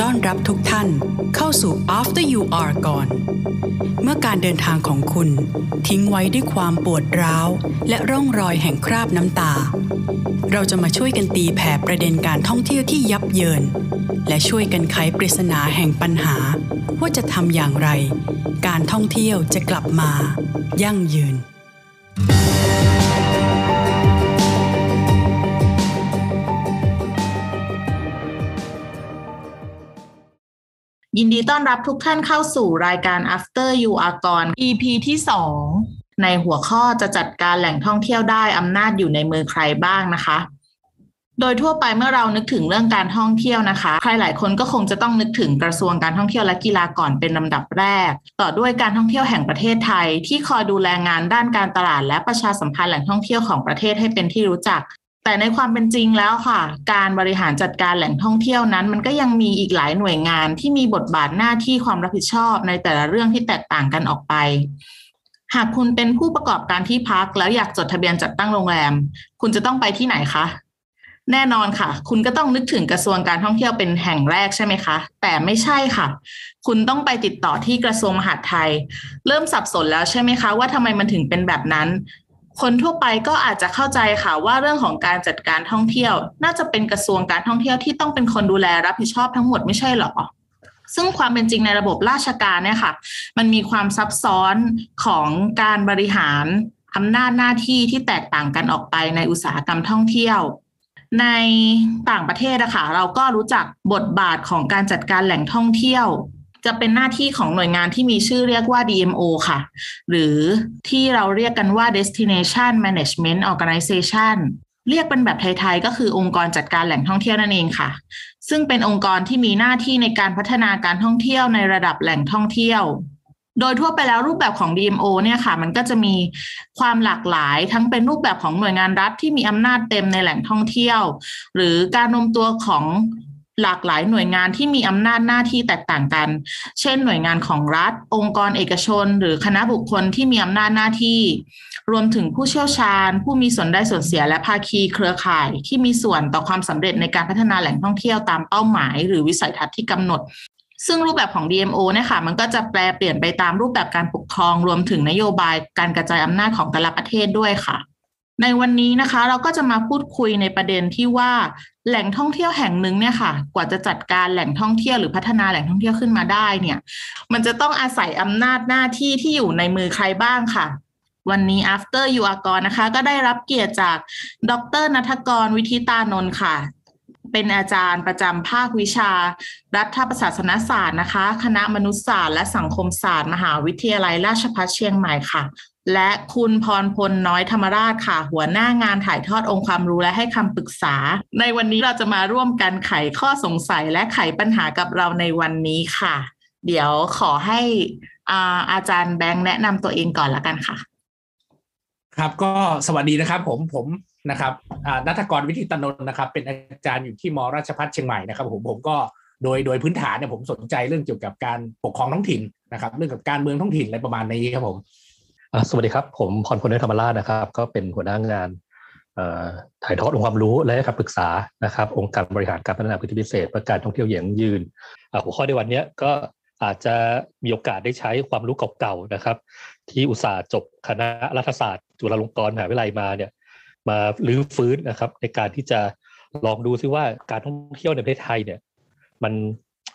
ต้อนรับทุกท่านเข้าสู่ After You Are Gone เมื่อการเดินทางของคุณ ทิ้งไว้ด้วยความปวดร้าว และร่องรอยแห่งคราบน้ำตา เราจะมาช่วยกันตีแผ่ประเด็นการท่องเที่ยวที่ยับเยิน และช่วยกันไขปริศนาแห่งปัญหา ว่าจะทำอย่างไร การท่องเที่ยวจะกลับมา ยั่งยืน ยินดีต้อนรับทุกท่านเข้าสู่รายการ After You Are Gone EP ที่ 2 ในหัวข้อจะจัดการแหล่งท่องเที่ยวได้อำนาจอยู่ในมือใครบ้างนะคะ โดยทั่วไปเมื่อเรานึกถึงเรื่องการท่องเที่ยวนะคะ ใครหลายคนก็คงจะต้องนึกถึงกระทรวงการท่องเที่ยวและกีฬาก่อนเป็นลำดับแรก ต่อด้วยการท่องเที่ยวแห่งประเทศไทย ที่คอยดูแลงานด้านการตลาดและประชาสัมพันธ์แหล่งท่องเที่ยวของประเทศให้เป็นที่รู้จัก แต่ในความเป็นจริงแล้วค่ะ การบริหารจัดการแหล่งท่องเที่ยวนั้น มันก็ยังมีอีกหลายหน่วยงานที่มีบทบาทหน้าที่ความรับผิดชอบในแต่ละเรื่องที่แตกต่างกันออกไป หากคุณเป็นผู้ประกอบการที่พักแล้วอยากจดทะเบียนจัดตั้งโรงแรม คุณจะต้องไปที่ไหนคะแน่นอนค่ะ คุณก็ต้องนึกถึงกระทรวงการท่องเที่ยวเป็นแห่งแรกใช่ไหมคะ แต่ไม่ใช่ค่ะ คุณต้องไปติดต่อที่กระทรวงมหาดไทย เริ่มสับสนแล้วใช่ไหมคะ ว่าทำไมมันถึงเป็นแบบนั้น คนทั่วไปก็อาจจะเข้าใจค่ะว่าเรื่องของการจัดการท่องเที่ยว น่าจะเป็นกระทรวงการท่องเที่ยวที่ต้องเป็นคนดูแลรับผิดชอบทั้งหมดไม่ใช่หรอซึ่งความเป็นจริงในระบบราชการเนี่ยค่ะ มันมีความซับซ้อนของการบริหารอำนาจหน้าที่ที่แตกต่างกันออกไปในอุตสาหกรรมท่องเที่ยว ในต่างประเทศอะคะเราก็รู้จักบทบาทของการจัดการแหล่งท่องเที่ยว จะเป็นหน้าที่ของหน่วยงานที่มีชื่อเรียกว่า DMO ค่ะ หรือที่เราเรียกกันว่า Destination Management Organization เรียกเป็นแบบไทยๆ ก็คือองค์กรจัดการแหล่งท่องเที่ยวนั่นเองค่ะ ซึ่งเป็นองค์กรที่มีหน้าที่ในการพัฒนาการท่องเที่ยวในระดับแหล่งท่องเที่ยว โดยทั่วไปแล้วรูปแบบของ DMO เนี่ยค่ะ มันก็จะมีความหลากหลายทั้งเป็นรูปแบบของหน่วยงานรัฐที่มีอำนาจเต็มในแหล่งท่องเที่ยว หรือการรวมตัวของ หลากหลายหน่วยงานที่มีอำนาจหน้าที่แตกต่างกัน เช่น หน่วยงานของรัฐ องค์กรเอกชน หรือคณะบุคคลที่มีอำนาจหน้าที่ รวมถึงผู้เชี่ยวชาญ ผู้มีส่วนได้ส่วนเสียและภาคีเครือข่าย ที่มีส่วนต่อความสำเร็จในการพัฒนาแหล่งท่องเที่ยวตามเป้าหมาย หรือวิสัยทัศน์ที่กำหนด ซึ่งรูปแบบของ DMO เนี่ยค่ะมันก็จะแปลเปลี่ยนไปตามรูปแบบการปกครอง รวมถึงนโยบายการกระจายอำนาจของแต่ละประเทศด้วยค่ะในวันนี้นะคะเราก็จะมาพูดคุยในประเด็นที่ว่า แหล่งท่องเที่ยวแห่งหนึ่งเนี่ยค่ะ กว่าจะจัดการแหล่งท่องเที่ยวหรือพัฒนาแหล่งท่องเที่ยวขึ้นมาได้เนี่ย มันจะต้องอาศัยอำนาจหน้าที่ที่อยู่ในมือใครบ้างค่ะ วันนี้ after you are gone นะคะ ก็ได้รับเกียรติจาก ดรนัทกรวิทิตานนท์ค่ะ เป็นอาจารย์ประจำภาควิชา รัฐประศาสนศาสตร์นะคะ คณะมนุษยศาสตร์และสังคมศาสตร์ มหาวิทยาลัยราชภัฏเชียงใหม่ค่ะ และคุณพรพลน้อยธรรมราชค่ะ หัวหน้างานถ่ายทอดองค์ความรู้และให้คำปรึกษา ในวันนี้เราจะมาร่วมกันไขข้อสงสัยและไขปัญหากับเราในวันนี้ค่ะ เดี๋ยวขอให้อาอาจารย์แบงค์แนะนำตัวเองก่อนละกันค่ะ ครับก็สวัสดีนะครับ ผมผมนะครับนัทกรวิทิตนนท์นะครับ เป็นอาจารย์อยู่ที่มราชภัฏเชียงใหม่นะครับ ผมผมก็โดยโดยพื้นฐานเนี่ยผมสนใจเรื่องเกี่ยวกับการปกครองท้องถิ่นนะครับ เรื่องกับการเมืองท้องถิ่นอะไรประมาณนี้ครับผม สวัสดีครับ ผมพรพลเนธรรมราชนะครับ ก็เป็นหัวหน้างานถ่ายทอดองค์ความรู้และให้คำปรึกษานะครับ องค์การบริหารการพัฒนาพื้นที่พิเศษเพื่อการท่องเที่ยวอย่างยืนหัวข้อในวันนี้ก็อาจจะมีโอกาสได้ใช้ความรู้เก่าๆนะครับ ที่อุตสาห์จบคณะรัฐศาสตร์ จุฬาลงกรณ์มหาวิทยาลัยมาเนี่ยมาลื้อฟื้นนะครับ ในการที่จะลองดูซิว่าการท่องเที่ยวในประเทศไทยเนี่ย มัน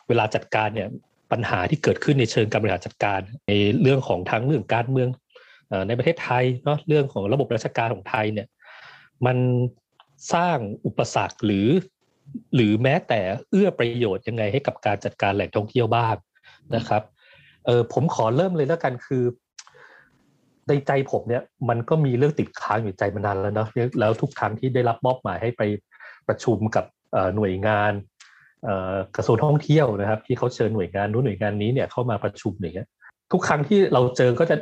เวลาจัดการเนี่ยปัญหาที่เกิดขึ้นในเชิงการบริหารจัดการ ในเรื่องของทั้งเรื่องการเมือง ในประเทศไทยเนาะเรื่องของระบบราชการของไทยเนี่ยมันสร้างอุปสรรคหรือ หรือแม้แต่เอื้อประโยชน์ยังไงให้กับการจัดการแหล่งท่องเที่ยวบ้างนะครับเออผมขอเริ่มเลยแล้วกันคือในใจผมเนี่ยมันก็มีเรื่องติดค้างอยู่ใจมานานแล้วเนาะแล้วทุกครั้งที่ได้รับมอบหมายให้ไปประชุมกับหน่วยงานกระทรวงท่องเที่ยวนะครับ ที่เขาเชิญหน่วยงานนู้นหน่วยงานนี้เนี่ยเข้ามาประชุมอย่างเงี้ยทุกครั้งที่เราเจอก็จะ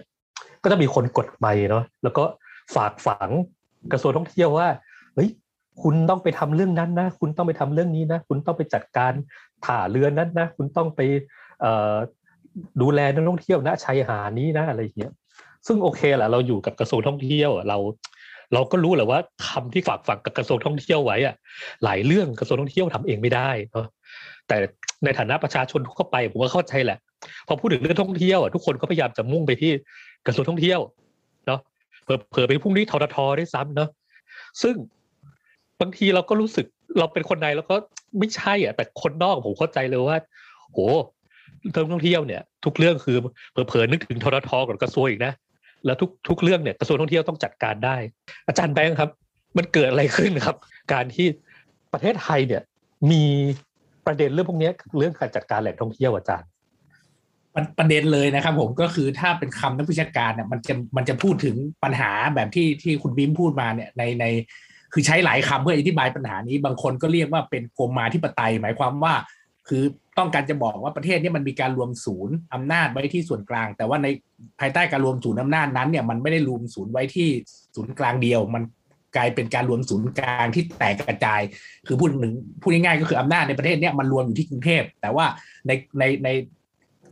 ก็จะมีคนกดไมค์เนาะแล้วก็ฝากฝังกระทรวงท่องเที่ยวว่าเฮ้ยคุณต้องไปทำเรื่องนั้นนะ คุณต้องไปทำเรื่องนี้นะ คุณต้องไปจัดการถ่าเรือนั้นนะ คุณต้องไปดูแลนักท่องเที่ยวนะชายหาดนี้นะอะไรอย่างเงี้ยซึ่งโอเคแหละเราอยู่กับกระทรวงท่องเที่ยวเรา เราก็รู้แหละว่าคำที่ฝากฝังกับกระทรวงท่องเที่ยวไว้อะหลายเรื่องกระทรวงท่องเที่ยวทำเองไม่ได้เนาะแต่ในฐานะประชาชนทั่วไปผมก็เข้าใจแหละ พอพูดถึงเรื่องท่องเที่ยวอะทุกคนก็พยายามจะมุ่งไปที่ กระทรวงท่องเที่ยวเนาะเผลอไปพุ่งที่ทททด้วยซ้ำเนาะซึ่งบางทีเราก็รู้สึกเราเป็นคนในแล้วก็ไม่ใช่อะแต่คนนอกผมเข้าใจเลยว่าโหเรื่องท่องเที่ยวเนี่ย ทุกเรื่องคือเผลอๆนึกถึงทททกับกระทรวงอีกนะแล้วทุกทุกเรื่องเนี่ยกระทรวงท่องเที่ยวต้องจัดการได้ อาจารย์แบงค์ครับ มันเกิดอะไรขึ้นครับ การที่ประเทศไทยเนี่ยมีประเด็นเรื่องพวกนี้เรื่องการจัดการแหล่งท่องเที่ยวอาจารย์ ประเด็นเลยนะครับผมก็คือถ้าเป็นคำนักวิชาการเนี่ยมันจะมันจะพูดถึงปัญหาแบบที่ที่คุณบิ๊มพูดมาเนี่ยในในคือใช้หลายคำเพื่ออธิบายปัญหานี้ บางคนก็เรียกว่าเป็นกรมมาธิปไตย หมายความว่า คือต้องการจะบอกว่าประเทศนี้มันมีการรวมศูนย์อำนาจไว้ที่ส่วนกลาง แต่ว่าในภายใต้การรวมศูนย์อำนาจนั้นเนี่ยมันไม่ได้รวมศูนย์ไว้ที่ศูนย์กลางเดียว มันกลายเป็นการรวมศูนย์กลางที่แตกกระจาย คือพูดหนึ่งพูดง่ายๆก็คืออำนาจในประเทศเนี้ยมันรวมอยู่ที่กรุงเทพ แต่ว่าในในใน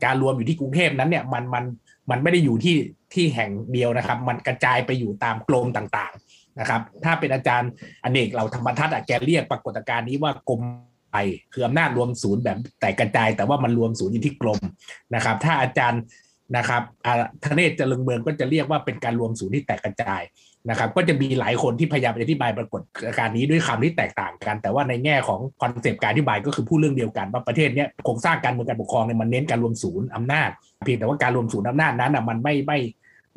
การรวมอยู่ที่กรุงเทพนั้นเนี่ยมันมันมันไม่ได้อยู่ที่ที่แห่งเดียวนะครับ มันกระจายไปอยู่ตามกรมต่างๆนะครับ ถ้าเป็นอาจารย์อเนกเราธรรมทัศน์แกเรียกปรากฏการณ์นี้ว่ากรมไปคืออำนาจรวมศูนย์แบบแต่กระจาย แต่ว่ามันรวมศูนย์อยู่ที่กรมนะครับ ถ้าอาจารย์ นะครับธเนศเจริญเมืองก็จะเรียกว่าเป็นการรวมศูนย์ที่แตกกระจายนะครับ ก็จะมีหลายคนที่พยายามอธิบายปรากฏการณ์นี้ด้วยคำที่แตกต่างกัน แต่ว่าในแง่ของ concept การอธิบายก็คือพูดเรื่องเดียวกันว่าประเทศนี้โครงสร้างการเมืองการปกครองเนี่ยมันเน้นการรวมศูนย์อำนาจเพียงแต่ว่าการรวมศูนย์อำนาจนั้นอะมันไม่ไม่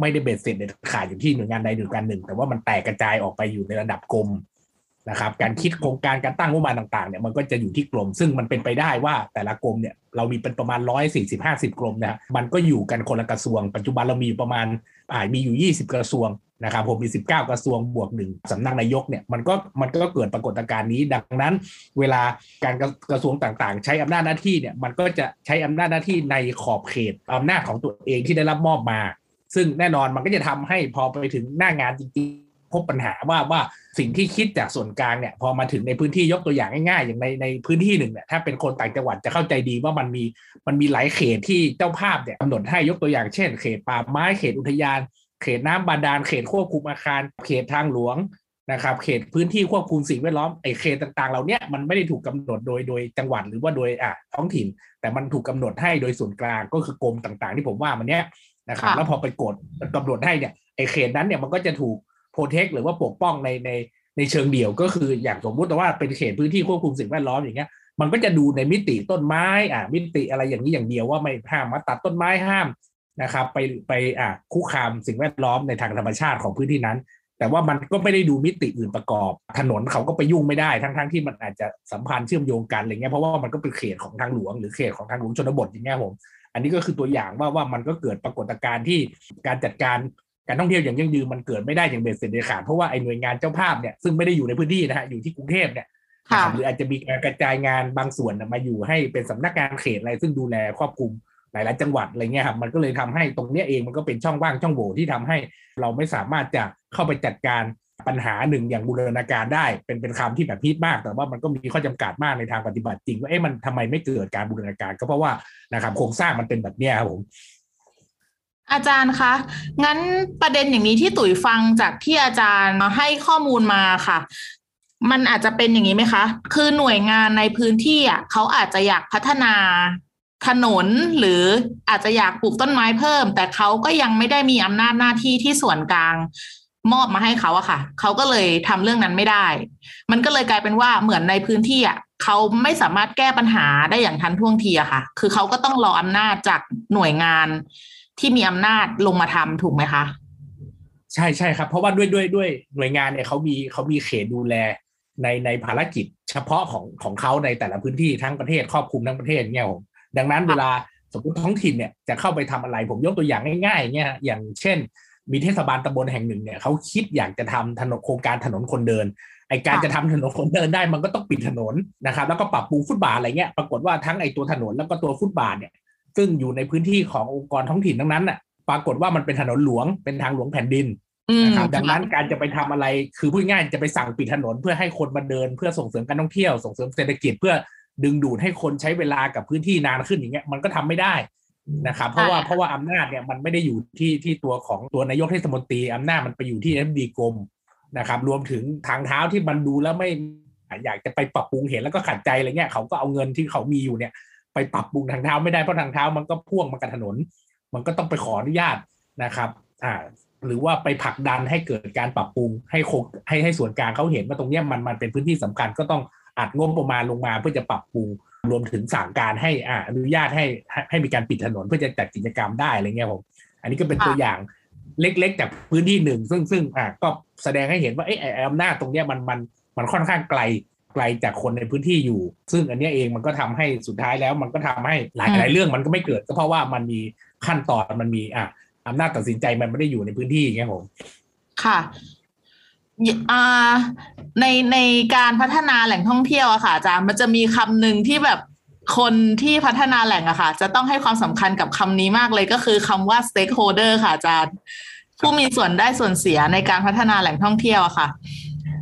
ไม่ได้เบ็ดเสร็จเด็ดขาดอยู่ที่หน่วยงานใดหน่วยงานหนึ่ง แต่ว่ามันแตกกระจายออกไปอยู่ในระดับกรม นะครับการคิดโครงการการตั้งงบประมาณต่างๆเนี่ยมันก็จะอยู่ที่กรม ซึ่งมันเป็นไปได้ว่าแต่ละกรมเนี่ยเรามีเป็นประมาณร้อยสี่สิบห้าสิบกรมนะมันก็อยู่กันคนละกระทรวง ปัจจุบันเรามีประมาณอ่ามีอยู่ยี่สิบกระทรวงนะครับผมมี 19 กระทรวงบวกหนึ่งสำนักนายกเนี่ยมันก็มันก็เกิดปรากฏการณ์นี้ ดังนั้น เวลาการกระทรวงต่างๆ ใช้อำนาจหน้าที่เนี่ยมันก็จะใช้อำนาจหน้าที่ในขอบเขตอำนาจของตัวเองที่ได้รับมอบมา ซึ่งแน่นอนมันก็จะทำให้พอไปถึงหน้างานจริงๆ พบปัญหาว่าว่าสิ่งที่คิดจากส่วนกลางเนี่ยพอมาถึงในพื้นที่ยกตัวอย่างง่ายๆ อย่างในในพื้นที่หนึ่งเนี่ยถ้าเป็นคนต่างจังหวัดจะเข้าใจดีว่ามันมีมันมีหลายเขตที่เจ้าภาพเนี่ยกำหนดให้ยกตัวอย่างเช่น เขตป่าไม้เขตอุทยาน เขตน้ำบาดาลเขตควบคุมอาคาร เขตทางหลวงนะครับเขตพื้นที่ควบคุมสิ่งแวดล้อมไอ้เขตต่างๆ เหล่านี้มันไม่ได้ถูกกาหนดโดยโดยจังหวัดหรือว่าโดยอะท้องถิ่น แต่มันถูกกาหนดให้โดยส่วนกลางก็คือกรมต่างๆ ที่ผมว่ามันเนี้ยนะครับแล้วพอไปกดกำหนดให้เนี่ยไอ้เขตนั้นเนี่ยมันก็จะถูก โปรเทคหรือว่าปกป้องในในในเชิงเดี่ยวก็คืออย่างสมมุติว่าเป็นเขตพื้นที่ควบคุมสิ่งแวดล้อมอย่างเงี้ยมันก็จะดูในมิติต้นไม้อ่ามิติอะไรอย่างนี้อย่างเดียวว่าไม่ห้ามมาตัดต้นไม้ห้ามนะครับ ไปไปอะคุกคามสิ่งแวดล้อมในทางธรรมชาติของพื้นที่นั้น แต่ว่ามันก็ไม่ได้ดูมิติอื่นประกอบ ถนนเขาก็ไปยุ่งไม่ได้ทั้งๆทที่มันอาจจะสัมพันธ์เชื่อมโยงกันอะไรเงี้ยเพราะว่ามันก็เป็นเขตของทางหลวงหรือเขตของทางหลวงชนบทอย่างเงี้ยผม อันนี้ก็คือตัวอย่างว่าว่ามันก็เกิดปรากฏการณ์ที่การจัดการ การท่องเที่ยวอย่างยั่งยืนมันเกิดไม่ได้อย่างเบ็ดเสร็จเด็ดขาดเพราะว่าไอ้หน่วยงานเจ้าภาพเนี่ยซึ่งไม่ได้อยู่ในพื้นที่นะฮะอยู่ที่กรุงเทพเนี่ยหรืออาจจะมีการกระจายงานบางส่วนมาอยู่ให้เป็นสำนักงานเขตอะไรซึ่งดูแลครอบคลุมหลายๆจังหวัดอะไรเงี้ยครับมันก็เลยทำให้ตรงนี้เองมันก็เป็นช่องว่างช่องโหว่ที่ทำให้เราไม่สามารถจะเข้าไปจัดการปัญหาหนึ่งอย่างบูรณาการได้เป็นเป็นคำที่แบบพีดมาก แต่ว่ามันก็มีข้อจำกัดมากในทางปฏิบัติจริงว่าเอ๊ะมันทำไมไม่เกิดการบูรณาการก็เพราะว่านะครับโครงสร้างมันเป็นแบบนี้ครับผม อาจารย์คะ งั้นประเด็นอย่างนี้ที่ตุ๋ยฟังจากที่อาจารย์มาให้ข้อมูลมาค่ะ มันอาจจะเป็นอย่างนี้ไหมคะ คือหน่วยงานในพื้นที่อะเขาอาจจะอยากพัฒนาถนนหรืออาจจะอยากปลูกต้นไม้เพิ่ม แต่เขาก็ยังไม่ได้มีอำนาจหน้าที่ที่ส่วนกลางมอบมาให้เขาอะค่ะ เขาก็เลยทำเรื่องนั้นไม่ได้ มันก็เลยกลายเป็นว่าเหมือนในพื้นที่อะเขาไม่สามารถแก้ปัญหาได้อย่างทันท่วงทีอะค่ะ คือเขาก็ต้องรออำนาจจากหน่วยงาน ที่มีอำนาจลงมาทำถูกไหมคะ ใช่ใช่ครับ เพราะว่าด้วยด้วยด้วยหน่วยงานเนี่ยเขามีเขามีเขตดูแลในในภารกิจ เฉพาะของของเขาในแต่ละพื้นที่ทั้งประเทศครอบคลุมทั้งประเทศเนี่ยผมดังนั้นเวลาสมมติท้องถิ่นเนี่ยจะเข้าไปทำอะไรผมยกตัวอย่างง่ายๆเนี่ยอย่างเช่น มีเทศบาลตำบลแห่งหนึ่งเนี่ยเขาคิดอยากจะทำถนนโครงการถนนคนเดินไอการจะทำถนนคนเดินได้มันก็ต้องปิดถนนนะครับแล้วก็ปรับปรุงฟุตบาทอะไรเงี้ยปรากฏว่าทั้งไอตัวถนนแล้วก็ตัวฟุตบาทเนี่ย ซึ่งอยู่ในพื้นที่ขององค์กรท้องถิ่นทั้งนั้นน่ะปรากฏว่ามันเป็นถนนหลวงเป็นทางหลวงแผ่นดินนะครับดังนั้นการจะไปทำอะไรคือพูดง่ายจะไปสั่งปิดถนนเพื่อให้คนมาเดิน เพื่อส่งเสริมการท่องเที่ยวส่งเสริมเศรษฐกิจเพื่อดึงดูดให้คนใช้เวลากับพื้นที่นานขึ้นอย่างเงี้ยมันก็ทำไม่ได้นะครับเพราะว่าเพราะว่าอำนาจเนี่ยมันไม่ได้อยู่ที่ที่ตัวของตัวนายกเทศมนตรีอำนาจมันไปอยู่ที่เอฟดีกรมนะครับรวมถึงทางเท้าที่มันดูแล้วไม่อยากจะไปปรับปรุงเห็นแล้วก็ขัดใจอะไรเงี้ยเขาก็เอาเงินที่เขามีอยู่เนี่ย ไปปรับปรุงทางเท้าไม่ได้เพราะทางเท้ามันก็พ่วงมากับถนน มันก็ต้องไปขออนุญาตนะครับอ่าหรือว่าไปผลักดันให้เกิดการปรับปรุงให้โคให้ให้ส่วนกลางเขาเห็นว่าตรงเนี้ยมันมันเป็นพื้นที่สำคัญก็ต้องอัดงบประมาณลงมาเพื่อจะปรับปรุงรวมถึงสั่งการให้อ่าอนุญาตให้ให้ให้มีการปิดถนนเพื่อจะจัดกิจกรรมได้อะไรเงี้ยผมอันนี้ก็เป็นตัวอย่างเล็กๆจากพื้นที่หนึ่งซึ่งซึ่งอ่าก็แสดงให้เห็นว่าไอ้อำนาจตรงเนี้ยมันมันมันค่อนข้างไกล ไกลจากคนในพื้นที่อยู่ ซึ่งอันนี้เองมันก็ทำให้สุดท้ายแล้ว มันก็ทำให้หลายหลายเรื่องมันก็ไม่เกิด ก็เพราะว่ามันมีขั้นตอนมันมีอะอำนาจตัดสินใจมันไม่ได้อยู่ในพื้นที่อย่างเงี้ยผมค่ะอ่าในในการพัฒนาแหล่งท่องเที่ยวอะค่ะอาจารย์มันจะมีคำหนึ่งที่แบบคนที่พัฒนาแหล่งอะค่ะ จะต้องให้ความสำคัญกับคำนี้มากเลยก็คือคำว่า stakeholder ค่ะอาจารย์ ผู้มีส่วนได้ส่วนเสียในการพัฒนาแหล่งท่องเที่ยวอะค่ะ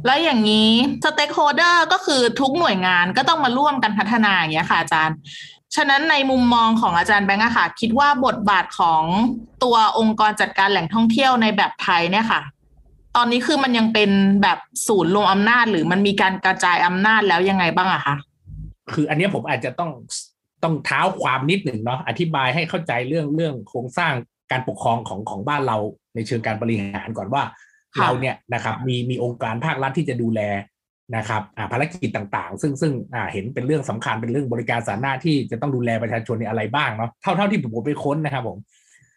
แล้วอย่างนี้ stakeholder ก็คือทุกหน่วยงานก็ต้องมาร่วมกันพัฒนาอย่างเงี้ยค่ะอาจารย์ ฉะนั้นในมุมมองของอาจารย์แบงค์อะค่ะ คิดว่าบทบาทของตัวองค์กรจัดการแหล่งท่องเที่ยวในแบบไทยเนี่ยค่ะ ตอนนี้คือมันยังเป็นแบบศูนย์รวมอำนาจ หรือมันมีการกระจายอำนาจแล้วยังไงบ้างอะคะคืออันนี้ผมอาจจะต้องต้องเท้าความนิดหนึ่งเนาะอธิบายให้เข้าใจเรื่องเรื่องโครงสร้างการปกครองของของบ้านเราในเชิงการบริหารก่อนว่า เราเนี่ยนะครับมีมีองค์การภาครัฐที่จะดูแลนะครับภารกิจต่างๆ ซึ่งซึ่งเห็นเป็นเรื่องสำคัญเป็นเรื่องบริการสาธารณะที่จะต้องดูแลประชาชนในอะไรบ้างเนาะเท่าเท่าที่ผมไปค้นนะครับผม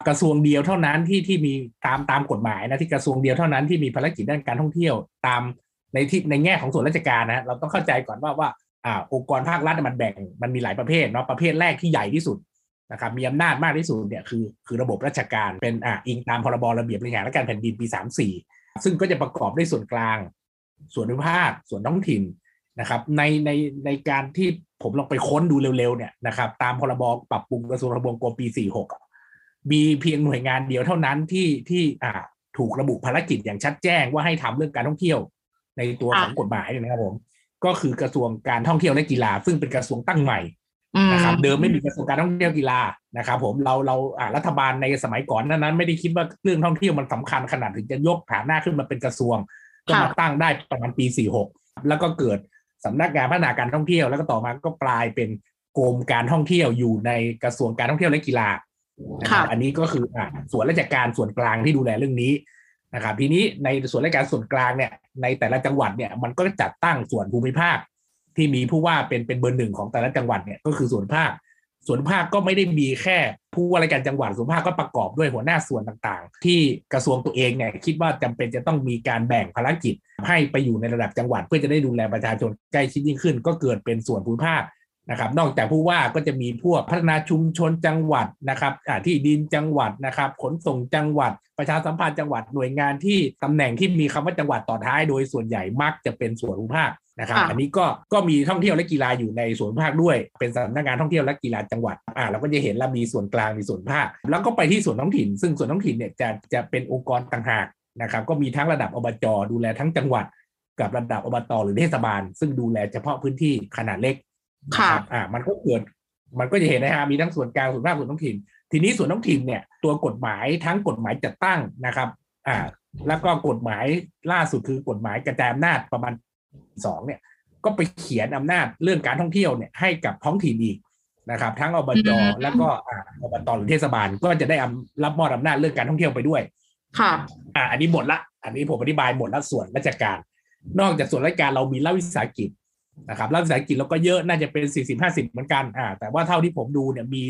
กระทรวงเดียวเท่านั้นที่ที่มีตามตามกฎหมายนะที่กระทรวงเดียวเท่านั้นที่มีภารกิจด้านการท่องเที่ยวตามในที่ในแง่ของส่วนราชการนะเราต้องเข้าใจก่อนว่าว่าอ่าองค์กรภาครัฐมันแบ่งมันมีหลายประเภทเนาะประเภทแรกที่ใหญ่ที่สุดนะครับมีอำนาจมากที่สุดเนี่ยคือคือระบบราชการเป็นอ่าอิงตามพรบระเบียบบริหารและการแผ่นดินปี 34 ซึ่งก็จะประกอบด้วยส่วนกลาง ส่วนภูมิภาคส่วนท้องถิ่นนะครับ ในในในการที่ผมลองไปค้นดูเร็วๆเนี่ยนะครับ ตามพรบปรับปรุงกระทรวงทบวงกรมปี 46 มีเพียงหน่วยงานเดียวเท่านั้นที่ที่อ่าถูกระบุภารกิจอย่างชัดแจ้งว่าให้ทำเรื่องการท่องเที่ยว ในตัวของกฎหมายนะครับผมก็คือกระทรวงการท่องเที่ยวและกีฬา ซึ่งเป็นกระทรวงตั้งใหม่ นะครับเดิมไม่มีกระทรวงการท่องเที่ยวกีฬานะครับผมเราเราอ่ารัฐบาลในสมัยก่อนนั้นไม่ได้คิดว่าเรื่องท่องเที่ยวมันสำคัญขนาดถึงจะยกฐานะขึ้นมาเป็นกระทรวงก็มาตั้งได้ประมาณปี 46 แล้วก็เกิดสำนักงานพัฒนาการท่องเที่ยว แล้วก็ต่อมาก็กลายเป็นกรมการท่องเที่ยวอยู่ในกระทรวงการท่องเที่ยวและกีฬาอันนี้ก็คืออ่าส่วนราชการส่วนกลางที่ดูแลเรื่องนี้นะครับทีนี้ในส่วนราชการส่วนกลางเนี่ยในแต่ละจังหวัดเนี่ยมันก็จัดตั้งส่วนภูมิภาค ที่มีผู้ว่าเป็นเป็นเบอร์หนึ่งของแต่ละจังหวัดเนี่ยก็คือส่วนภาคส่วนภาคก็ไม่ได้มีแค่ผู้ว่าราชการจังหวัดส่วนภาคก็ประกอบด้วยหัวหน้าส่วนต่างๆ ที่กระทรวงตัวเองเนี่ยคิดว่าจำเป็นจะต้องมีการแบ่งภารกิจให้ไปอยู่ในระดับจังหวัด เพื่อจะได้ดูแลประชาชนใกล้ชิดยิ่งขึ้น ก็เกิดเป็นส่วนภูมิภาค นะครับ นอกจากผู้ว่าก็จะมีพวกพัฒนาชุมชนจังหวัดนะครับที่ดินจังหวัดนะครับ ขนส่งจังหวัด ประชาสัมพันธ์จังหวัดหน่วยงานที่ตำแหน่งที่มีคำว่าจังหวัดต่อท้าย โดยส่วนใหญ่มักจะเป็นส่วนภูมิภาคนะครับอันนี้ก็ก็มีท่องเที่ยวและกีฬาอยู่ในส่วนภาคด้วย เป็นสำนักงานท่องเที่ยวและกีฬาจังหวัดอ่าเราก็จะเห็นแล้วมีส่วนกลางมีส่วนภาค แล้วก็ไปที่ส่วนท้องถิ่น ซึ่งส่วนท้องถิ่นเนี่ยจะจะเป็นองค์กรต่างหากนะครับก็มีทั้งระดับอบจดูแลทั้งจังหวัด กับระดับอบตหรือเทศบาล ซึ่งดูแลเฉพาะพื้นที่ขนาดเล็ก ค่ะอ่า มันก็เกิดมันก็จะเห็นนะฮะมีทั้งส่วนกลางส่วนภาคส่วนท้องถิ่น ทีนี้ส่วนท้องถิ่นเนี่ย ตัวกฎหมายทั้งกฎหมายจัดตั้งนะครับ อ่า แล้วก็กฎหมายล่าสุดคือกฎหมายกระจายอำนาจประมาณสองเนี่ย ก็ไปเขียนอำนาจเรื่องการท่องเที่ยวเนี่ยให้กับท้องถิ่นอีกนะครับ ทั้งอบจแล้วก็อ่าอบตหรือเทศบาลก็จะได้รับมอบอำนาจเรื่องการท่องเที่ยวไปด้วย ค่ะ อ่า อันนี้หมดละ อันนี้ผมอธิบายหมดละส่วนราชการ นอกจากส่วนราชการเรามีรัฐวิสาหกิจ นะครับรัฐวิสาหกิจเราก็เยอะน่าจะเป็นสี่สิบห้าสิบเหมือนกันอ่าแต่ว่าเท่าที่ผมดูเนี่ยมี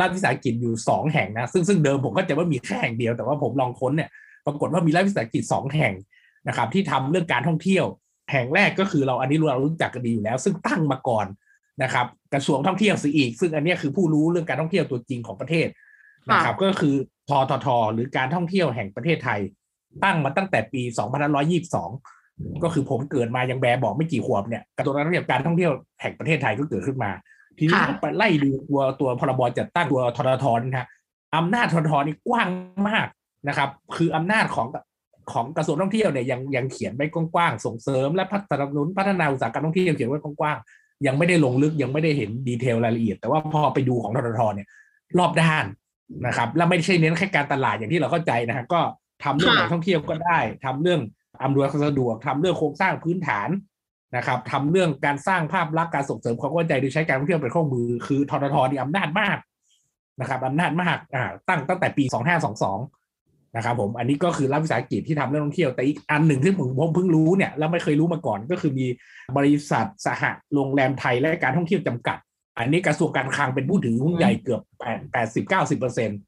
รัฐวิสาหกิจอยู่สองแห่งนะซึ่งซึ่งเดิมผมก็จะว่ามีแค่แห่งเดียวแต่ว่าผมลองค้นเนี่ยปรากฏว่ามีรัฐวิสาหกิจสองแห่งนะครับที่ทำเรื่องการท่องเที่ยว แห่งแรกก็คือเราอันนี้เรารู้จักกันดีอยู่แล้ว ซึ่งตั้งมาก่อนนะครับกระทรวงท่องเที่ยวซะอีก ซึ่งอันนี้คือผู้รู้เรื่องการท่องเที่ยวตัวจริงของประเทศนะครับก็คือทททหรือการท่องเที่ยวแห่งประเทศไทย ตั้งมาตั้งแต่ปี 2522 ก็คือผมเกิดมายังแบบอกไม่กี่ขวบเนี่ยกระทรวงการท่องเที่ยวการท่องเที่ยวแห่งประเทศไทยก็เกิดขึ้นมา ทีนี้ไปไล่ดูตัวตัวพรบจัดตั้งตัวทททนะฮะอำนาจทททนี่กว้างมากนะครับ คืออำนาจของของกระทรวงท่องเที่ยวเนี่ยยังยังเขียนไว้กว้างๆส่งเสริมและพัฒนานุนพัฒนาอุตสาหกรรมท่องเที่ยวเขียนไว้กว้างๆยังไม่ได้ลงลึกยังไม่ได้เห็นดีเทลรายละเอียด แต่ว่าพอไปดูของทททเนี่ยรอบด้านนะครับ และไม่ใช่เน้นแค่การตลาดอย่างที่เราเข้าใจนะฮะก็ทำเรื่องแหล่งท่องเที่ยวก็ได้ทำเรื่อง อำนวยความสะดวกทำเรื่องโครงสร้างพื้นฐานนะครับทำเรื่องการสร้างภาพลักษณ์การส่งเสริมความเข้าใจโดยใช้การท่องเที่ยวเป็นเครื่องมือ คือทททนี่อำนาจมากนะครับอำนาจมากอ่าตั้งตั้งแต่ปี2522นะครับผมอันนี้ก็คือรัฐวิสาหกิจที่ทำเรื่องท่องเที่ยวแต่อีกอันหนึ่งที่ผมผมเพิ่งรู้เนี่ยแล้วไม่เคยรู้มาก่อนก็คือมีบริษัทสหโรงแรมไทยและการท่องเที่ยวจำกัด อันนี้กระทรวงการคลังเป็นผู้ถือหุ้นใหญ่เกือบแปดแปดสิบเก้าสิบเปอร์เซ็นต์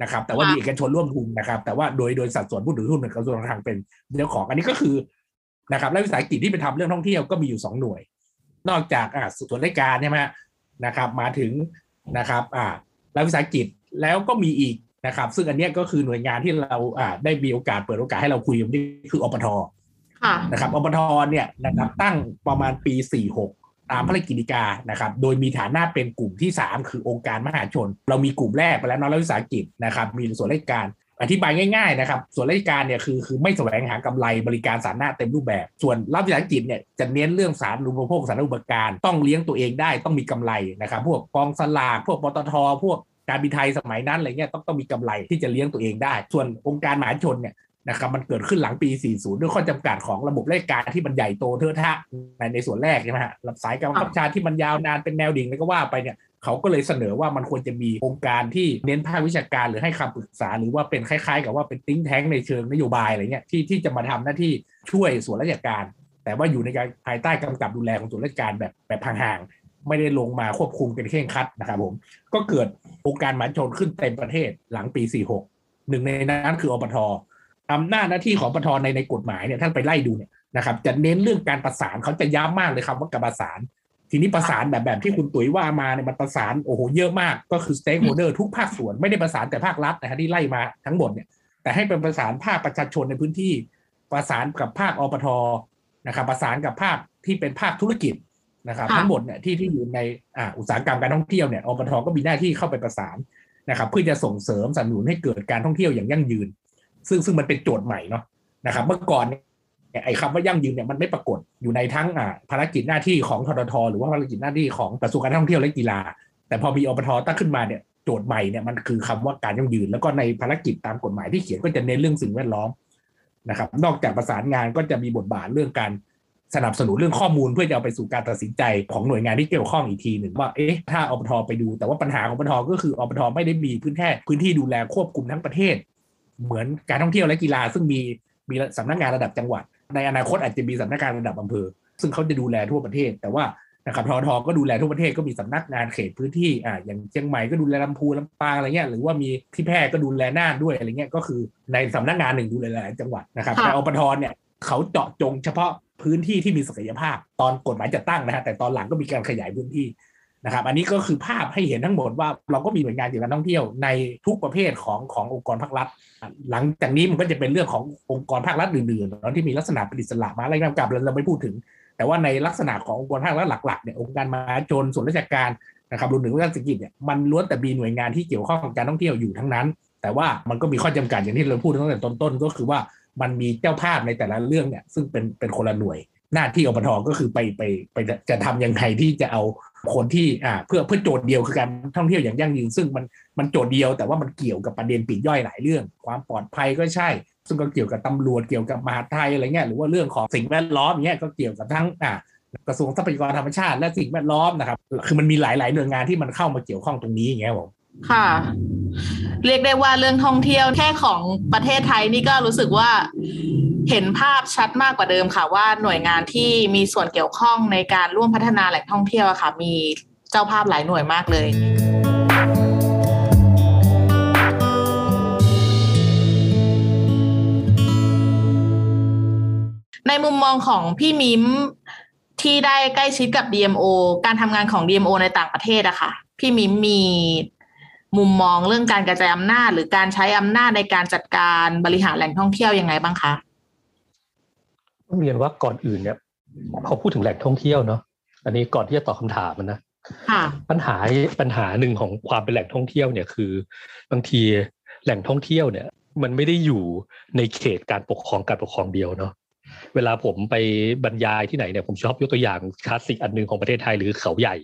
นะครับ แต่ว่ามีเอกชนร่วมทุนนะครับ แต่ว่าโดยโดยสัดส่วนผู้ถือหุ้นกระทรวงการคลังเป็นเจ้าของอันนี้ก็คือนะครับรัฐวิสาหกิจที่ไปทำเรื่องท่องเที่ยวก็มีอยู่สองหน่วย นอกจากอ่าส่วนราชการใช่ไหมนะครับ มาถึงนะครับอ่ารัฐวิสาหกิจแล้วก็มีอีกนะครับ ซึ่งอันเนี้ยก็คือหน่วยงานที่เราอ่าได้มีโอกาสเปิดโอกาสให้เราคุยกันนี่คืออปทค่ะนะครับอปทเนี่ยนะครับตั้งประมาณปี46 ตามพระราชกิจการนะครับ โดยมีฐานะเป็นกลุ่มที่ 3 คือองค์การมหาชน เรามีกลุ่มแรกไปแล้วนอรัฐวิสาหกิจนะครับ มีส่วนราชการ อธิบายง่ายๆนะครับ ส่วนราชการเนี่ยคือคือไม่แสวงหากำไรบริการสาธารณะเต็มรูปแบบ ส่วนรัฐวิสาหกิจเนี่ยจะเน้นเรื่องสาธารณูปโภคสาธารณูปการ ต้องเลี้ยงตัวเองได้ต้องมีกำไรนะครับ พวกกองสลากพวกปตทพวกการบินไทยสมัยนั้นอะไรเงี้ยต้องต้องมีกำไรที่จะเลี้ยงตัวเองได้ ส่วนองค์การมหาชนเนี่ย นะครับมันเกิดขึ้นหลังปี 40 ด้วยข้อจำกัดของระบบราชการที่มันใหญ่โตเทอะทะในในส่วนแรกใช่ไหมฮะสายการบังคับชาที่มันยาวนานเป็นแนวดิ่งแล้วก็ว่าไปเนี่ยเขาก็เลยเสนอว่ามันควรจะมีองค์การที่เน้นภาควิชาการหรือให้คำปรึกษา หรือว่าเป็นคล้ายๆ กับว่าเป็นติ้งแท้งในเชิงนโยบายอะไรเงี้ยที่ที่จะมาทำหน้าที่ช่วยส่วนราชการ แต่ว่าอยู่ในการภายใต้กำกับดูแลของส่วนราชการแบบแบบห่างๆไม่ได้ลงมาควบคุมเป็นเคร่งครัดนะครับผมก็เกิดองค์การมหาชนขึ้นเต็มประเทศหลังปี 46หนึ่งในนั้นคืออพท อำนาจหน้าที่ของอพทในในกฎหมายเนี่ยท่านไปไล่ดูเนี่ยนะครับ จะเน้นเรื่องการประสานเขาจะย้ำมากเลยครับว่าการประสาน ทีนี้ประสานแบบแบบที่คุณตุ๋ยว่ามาเนี่ยมันประสานโอ้โหเยอะมากก็คือ stakeholder ทุกภาคส่วนไม่ได้ประสานแต่ภาครัฐนะฮะที่ไล่มาทั้งหมดเนี่ยแต่ให้เป็นประสานภาคประชาชนในพื้นที่ ประสานกับภาคอปทนะครับ ประสานกับภาคที่เป็นภาคธุรกิจนะครับค่ะทั้งหมดเนี่ยที่ที่อยู่ในอ่าอุตสาหกรรมการท่องเที่ยวเนี่ยอปทก็มีหน้าที่เข้าไปประสานนะครับ เพื่อจะส่งเสริมสนับสนุนให้เกิดการท่องเที่ยวอย่างยั่งยืน ซึ่งซึ่งมันเป็นโจทย์ใหม่เนาะนะครับ เมื่อก่อนเนี่ยไอ้คำว่ายั่งยืนเนี่ยมันไม่ปรากฏอยู่ในทั้งอ่าภารกิจหน้าที่ของทททหรือว่าภารกิจหน้าที่ของกระทรวงการท่องเที่ยวและกีฬา แต่พอมีอปทตั้งขึ้นมาเนี่ยโจทย์ใหม่เนี่ยมันคือคำว่าการยั่งยืน แล้วก็ในภารกิจตามกฎหมายที่เขียนก็จะเน้นเรื่องสิ่งแวดล้อมนะครับ นอกจากประสานงานก็จะมีบทบาทเรื่องการสนับสนุนเรื่องข้อมูลเพื่อจะเอาไปสู่การตัดสินใจของหน่วยงานที่เกี่ยวข้องอีกทีหนึ่งว่าเอ๊ะถ้าอปทไปดู แต่ว่าปัญหาของอปทก็คืออปทไม่ได้มีพื้นที่พื้นที่ดูแลควบคุมทั้งประเทศ เหมือนการท่องเที่ยวและกีฬา ซึ่งมีมีสำนักงานระดับจังหวัด ในอนาคตอาจจะมีสำนักงานระดับอำเภอ ซึ่งเขาจะดูแลทั่วประเทศ แต่ว่านะครับทอทก็ดูแลทั่วประเทศก็มีสำนักงานเขตพื้นที่อ่าอย่างเชียงใหม่ก็ดูแลลำพูนลำปางอะไรเงี้ยหรือว่ามีที่แพร่ก็ดูแลน่านด้วยอะไรเงี้ยก็คือในสำนักงานหนึ่งดูแลหลายจังหวัดนะครับค่ะแต่อปทเนี่ยเขาเจาะจงเฉพาะพื้นที่ที่มีศักยภาพตอนกฎหมายจะตั้งนะฮะแต่ตอนหลังก็มีการขยายพื้นที่ นะครับ อันนี้ก็คือภาพให้เห็นทั้งหมดว่าเราก็มีหน่วยงานเกี่ยวกับท่องเที่ยวในทุกประเภทของขององค์กรภาครัฐ หลังจากนี้มันก็จะเป็นเรื่องขององค์กรภาครัฐอื่นๆที่มีลักษณะเป็นอิสระมาอะไรกำกับเราเราไม่พูดถึง แต่ว่าในลักษณะขององค์กรภาครัฐหลักๆเนี่ยองค์การมหาชนส่วนราชการนะครับรวมถึงรัฐวิสาหกิจเนี่ยมันล้วนแต่มีหน่วยงานที่เกี่ยวข้องกับการท่องเที่ยวอยู่ทั้งนั้น แต่ว่ามันก็มีข้อจำกัดอย่างที่เราพูดตั้งแต่ต้นๆก็คือว่ามันมีเจ้าภาพในแต่ละเรื่องเนี่ยซึ่งเป็นเป็นคนละหน่วย หน้าที่อปทก็คือไปไปไปจะจะทำยังไงที่จะเอาคนที่อ่าเพื่อเพื่อโจทย์เดียวคือการท่องเที่ยวอย่างยั่งยืนซึ่งมันมันโจทย์เดียวแต่ว่ามันเกี่ยวกับประเด็นปีกย่อยหลายเรื่อง ความปลอดภัยก็ใช่ ซึ่งก็เกี่ยวกับตำรวจเกี่ยวกับมหาไทยอะไรเงี้ยหรือว่าเรื่องของสิ่งแวดล้อมเงี้ยก็เกี่ยวกับทั้งอ่ากระทรวงทรัพยากรธรรมชาติและสิ่งแวดล้อมนะครับ คือมันมีหลาย ๆ หน่วยงานที่มันเข้ามาเกี่ยวข้องตรงนี้อย่างเงี้ยผมค่ะ เรียกได้ว่าเรื่องท่องเที่ยวแค่ของประเทศไทยนี่ก็รู้สึกว่า เห็นภาพชัดมากกว่าเดิมค่ะ ว่าหน่วยงานที่มีส่วนเกี่ยวข้องในการร่วมพัฒนาแหล่งท่องเที่ยวอะค่ะ มีเจ้าภาพหลายหน่วยมากเลยในมุมมองของพี่มิมที่ได้ใกล้ชิดกับ DMO การทำงานของ DMO ในต่างประเทศอะค่ะ พี่มิมมีมุมมองเรื่องการกระจายอำนาจ หรือการใช้อำนาจในการจัดการบริหารแหล่งท่องเที่ยวยังไงบ้างคะ ต้องเรียนว่าก่อนอื่นเนี่ยพอพูดถึงแหล่งท่องเที่ยวเนาะอันนี้ก่อนที่จะตอบคำถามนะค่ะปัญหาปัญหาหนึ่งของความเป็นแหล่งท่องเที่ยวเนี่ยคือบางทีแหล่งท่องเที่ยวเนี่ย มันไม่ได้อยู่ในเขตการปกครองการปกครองเดียวเนาะเวลาผมไปบรรยายที่ไหนเนี่ยผมชอบยกตัวอย่างคลาสสิกอันหนึ่งของประเทศไทยหรือเขาใหญ่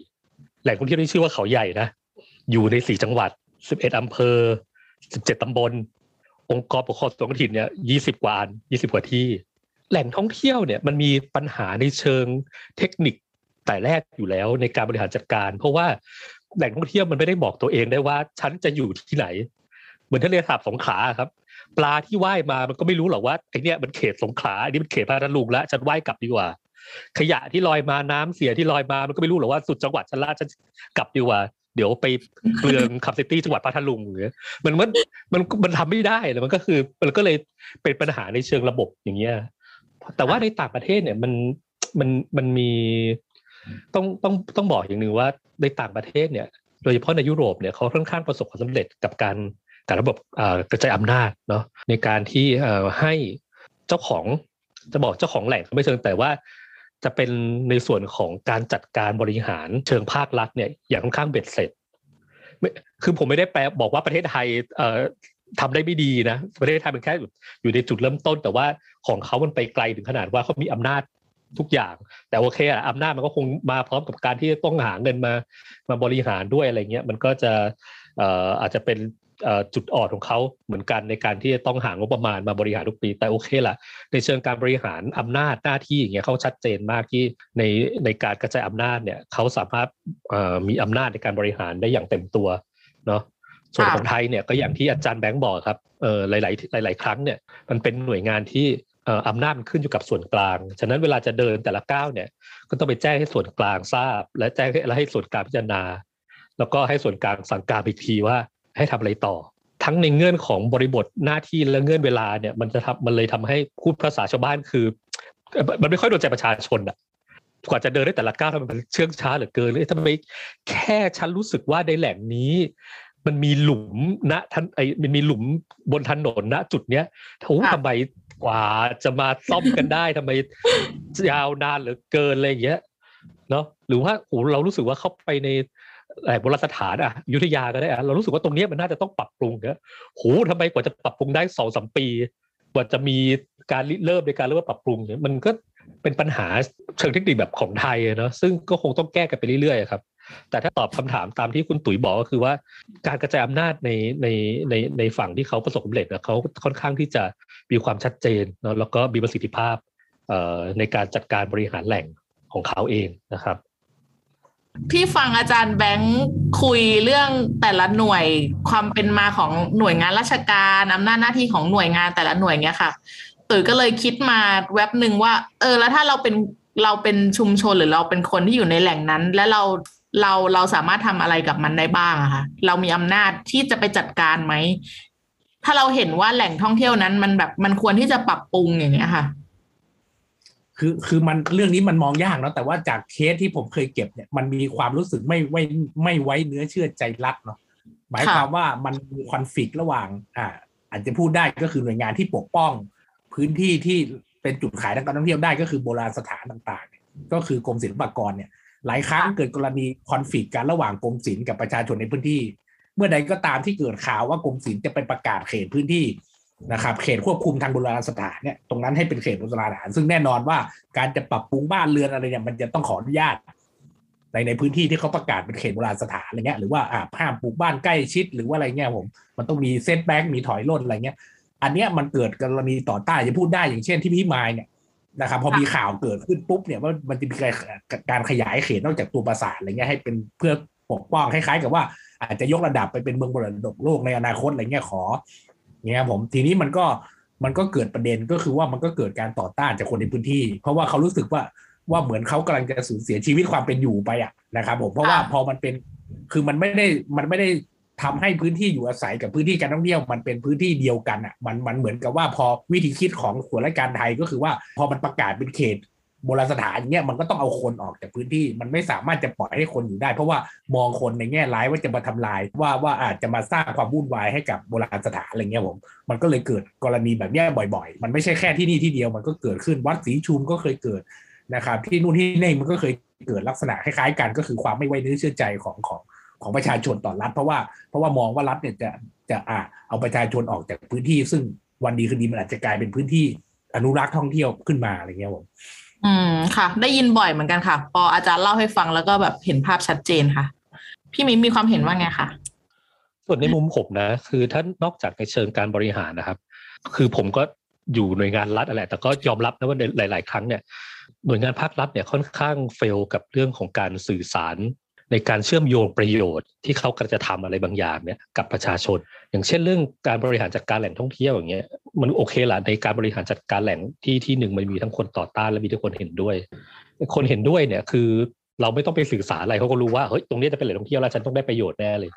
แหล่งท่องเที่ยวที่ชื่อว่าเขาใหญ่นะอยู่ในสี่จังหวัดสิบเอ็ดอำเภอสิบเจ็ดตำบล องค์กรปกครองส่วนท้องถิ่นเนี่ยยี่สิบกว่าอันยี่สิบกว่าที่ แหล่งท่องเที่ยวเนี่ยมันมีปัญหาในเชิงเทคนิคแต่แรกอยู่แล้วในการบริหารจัดการ เพราะว่าแหล่งท่องเที่ยวมันไม่ได้บอกตัวเองได้ว่าฉันจะอยู่ที่ไหน เหมือนทะเลสาบสงขลาครับ ปลาที่ว่ายมามันก็ไม่รู้หรอกว่าไอเนี้ยมันเขตสงขลาอันนี้มันเขตพัทลุงแล้วฉันว่ายกลับดีกว่า ขยะที่ลอยมาน้ำเสียที่ลอยมามันก็ไม่รู้หรอกว่าสุดจังหวัดฉันละฉันกลับดีกว่าเดี๋ยวไปเปลืองคับซิตี้จังหวัดพัทลุงหรือมันมันมันมันทำไม่ได้เลยมันก็คือมันก็เลยเป็นปัญหาในเชิงระบบอย่างเงี้ย แต่ว่าในต่างประเทศเนี่ยมันมันมันมีต้องต้องต้องบอกอย่างหนึ่งว่าในต่างประเทศเนี่ยโดยเฉพาะในยุโรปเนี่ยเขาค่อนข้างประสบความสำเร็จกับการการระบบกระจายอำนาจเนาะในการที่ให้เจ้าของจะบอกเจ้าของแหล่งไม่เชิงแต่ว่าจะเป็นในส่วนของการจัดการบริหารเชิงภาครัฐเนี่ยอย่างค่อนข้างเบ็ดเสร็จคือผมไม่ได้แปลบอกว่าประเทศไทยเอ่อ ทำได้ไม่ดีนะประเทศไทยเป็นแค่อยู่ในจุดเริ่มต้น แต่ว่าของเขามันไปไกลถึงขนาดว่าเขามีอำนาจทุกอย่าง แต่โอเคอะอำนาจมันก็คงมาพร้อมกับการที่ต้องหาเงินมามาบริหารด้วยอะไรเงี้ยมันก็จะเอ่ออาจจะเป็นจุดอ่อนของเขาเหมือนกันในการที่จะต้องหางบประมาณมาบริหารทุกปี แต่โอเคละในเชิงการบริหารอำนาจหน้าที่อย่างเงี้ยเขาชัดเจนมากที่ในในการกระจายอำนาจเนี่ยเขาสามารถมีอำนาจในการบริหารได้อย่างเต็มตัวเนาะ ส่วนของไทยเนี่ยก็อย่างที่อาจารย์แบงค์บอกครับเออหลาย ๆ หลาย ๆ ครั้งเนี่ยมันเป็นหน่วยงานที่อำนาจมันขึ้นอยู่กับส่วนกลาง ฉะนั้นเวลาจะเดินแต่ละก้าวเนี่ย ก็ต้องไปแจ้งให้ส่วนกลางทราบ และแจ้งให้และให้ส่วนกลางพิจารณา แล้วก็ให้ส่วนกลางสั่งการอีกทีว่าให้ทำอะไรต่อ ทั้งในเงื่อนของบริบทหน้าที่และเงื่อนเวลาเนี่ย มันจะทำมันเลยทำให้พูดภาษาชาวบ้านคือ มันไม่ค่อยโดนใจประชาชนอะกว่าจะเดินได้แต่ละก้าวทำไมมันเชื่องช้าเหลือเกินเลยทำไมแค่ฉันรู้สึกว่าในแหล่งนี้ มันมีหลุมณทันไอมันมีหลุมบนถนนณจุดเนี้ยโอ้ทำไมกว่าจะมาซ่อมกันได้ทำไมยาวนานเหลือเกินอะไรอย่างเงี้ยเนาะหรือว่าโอ้เรารู้สึกว่าเข้าไปในโบราณสถานอะยุทธยาก็ได้อะเรารู้สึกว่าตรงนี้มันน่าจะต้องปรับปรุงเนอะโหทำไมกว่าจะปรับปรุงได้สองสามปี กว่าจะมีการเริ่มในการเริ่มปรับปรุงเนี่ยมันก็เป็นปัญหาเชิงเทคนิคแบบของไทยเนาะซึ่งก็คงต้องแก้กันไปเรื่อยๆครับ แต่ถ้าตอบคำถามตามที่คุณตุ๋ยบอกก็คือว่า การกระจายอำนาจในในในในฝั่งที่เขาประสบความสำเร็จนะเขาค่อนข้างที่จะมีความชัดเจนเนาะแล้วก็มีประสิทธิภาพในการจัดการบริหารแหล่งของเขาเองนะครับที่ฟังอาจารย์แบงค์คุยเรื่องแต่ละหน่วยความเป็นมาของหน่วยงานราชการอำนาจหน้าที่ของหน่วยงานแต่ละหน่วยเนี้ยค่ะตุ๋ยก็เลยคิดมาแว็บหนึ่งว่า เออ แล้วถ้าเราเป็นเราเป็นชุมชนหรือเราเป็นคนที่อยู่ในแหล่งนั้น และเรา เราเราสามารถทำอะไรกับมันได้บ้างอะคะเรามีอำนาจที่จะไปจัดการไหม ถ้าเราเห็นว่าแหล่งท่องเที่ยวนั้น มันแบบมันควรที่จะปรับปรุงอย่างเงี้ยค่ะ คือคือมันเรื่องนี้มันมองยากเนาะแต่ว่าจากเคสที่ผมเคยเก็บเนี่ยมันมีความรู้สึกไม่ไว้ไม่ไว้เนื้อเชื่อใจรักเนาะหมายความว่ามันมีคอนฟ lict ระหว่าง อ่า อาจจะพูดได้ก็คือหน่วยงานที่ปกป้อง พื้นที่ที่เป็นจุดขายทางการท่องเที่ยวได้ก็คือโบราณสถานต่าง ๆ ก็คือกรมศิลปากรเนี่ย หลายครั้งเกิดกรณีคอนฟ lict กันระหว่างกรมศิลป์กับประชาชนในพื้นที่ เมื่อใดก็ตามที่เกิดข่าวว่ากรมศิลป์จะไปประกาศเขตพื้นที่นะครับ เขตควบคุมทางโบราณสถานเนี่ยตรงนั้นให้เป็นเขตโบราณสถาน ซึ่งแน่นอนว่าการจะปรับปรุงบ้านเรือนอะไรเนี่ยมันจะต้องขออนุญาต ในในพื้นที่ที่เขาประกาศเป็นเขตโบราณสถานอะไรเงี้ยหรือว่าอ่าห้ามปลูกบ้านใกล้ชิดหรือว่าอะไรเงี้ยผมมันต้องมีเซตแบ็กมีถอยร่นอะไรเงี้ย อันเนี้ยมันเกิดกรณีต่อต้านจะพูดได้อย่างเช่นที่พี่ไม้เนี่ย นะครับพอมีข่าวเกิดขึ้นปุ๊บเนี่ยว่ามันจะมีการขยายเขตนอกจากตัวประสาทอะไรเงี้ยให้เป็นเพื่อปกป้องคล้ายๆ กับว่า อาจจะยกระดับไปเป็นเมืองบรดกโลกในอนาคตอะไรเงี้ยขอเนี่ยผมทีนี้มันก็มันก็เกิดประเด็นก็คือว่ามันก็เกิดการต่อต้านจากคนในพื้นที่ เพราะว่าเขารู้สึกว่าว่าเหมือนเขากำลังจะสูญเสียชีวิตความเป็นอยู่ไปอะนะครับผมเพราะว่าพอมันเป็นคือมันไม่ได้มันไม่ได้ ทำให้พื้นที่อยู่อาศัยกับพื้นที่การท่องเที่ยวมันเป็นพื้นที่เดียวกันอะมันมันเหมือนกับว่าพอวิธีคิดของส่วนราชการไทยก็คือว่าพอมันประกาศเป็นเขตโบราณสถานอย่างเงี้ยมันก็ต้องเอาคนออกจากพื้นที่มันไม่สามารถจะปล่อยให้คนอยู่ได้ เพราะว่ามองคนในแง่ร้ายว่าจะมาทำลาย ว่าว่าอาจจะมาสร้างความวุ่นวายให้กับโบราณสถานอะไรเงี้ยผมมันก็เลยเกิดกรณีแบบนี้บ่อยๆ มันไม่ใช่แค่ที่นี่ที่เดียวมันก็เกิดขึ้นวัดศรีชุมก็เคยเกิดนะครับ ที่นู่นที่นี่มันก็เคยเกิดลักษณะคล้ายๆกันก็คือความไม่ไว้เนื้อเชื่อใจของของ ของประชาชนต่อรัฐเพราะว่าเพราะว่ามองว่ารัฐเนี่ยจะจะอ่าเอาประชาชนออกจากพื้นที่ ซึ่งวันดีคืนดีมันอาจจะกลายเป็นพื้นที่อนุรักษ์ท่องเที่ยวขึ้นมาอะไรเงี้ยผมอืมค่ะ ได้ยินบ่อยเหมือนกันค่ะ พออาจารย์เล่าให้ฟังแล้วก็แบบเห็นภาพชัดเจนค่ะ พี่มิ้มีความเห็นว่าไงคะส่วนในมุมผมนะ คือถ้านอกจากในเชิงการบริหารนะครับ คือผมก็อยู่หน่วยงานรัฐอะไรแต่ก็ยอมรับนะว่าในหลาย ๆ ครั้งเนี่ยหน่วยงานภาครัฐเนี่ยค่อนข้างเฟลกับเรื่องของการสื่อสาร ในการเชื่อมโยงประโยชน์ที่เขากำลังจะทำอะไรบางอย่างเนี่ยกับประชาชน อย่างเช่นเรื่องการบริหารจัดการแหล่งท่องเที่ยวอย่างเงี้ยมันโอเคละในการบริหารจัดการแหล่งที่ที่หนึ่งมันมีทั้งคนต่อต้านและมีทั้งคนเห็นด้วย คนเห็นด้วยเนี่ยคือเราไม่ต้องไปสื่อสารอะไรเขาก็รู้ว่าเฮ้ยตรงนี้จะเป็นแหล่งท่องเที่ยวแล้วฉันต้องได้ประโยชน์แน่เลย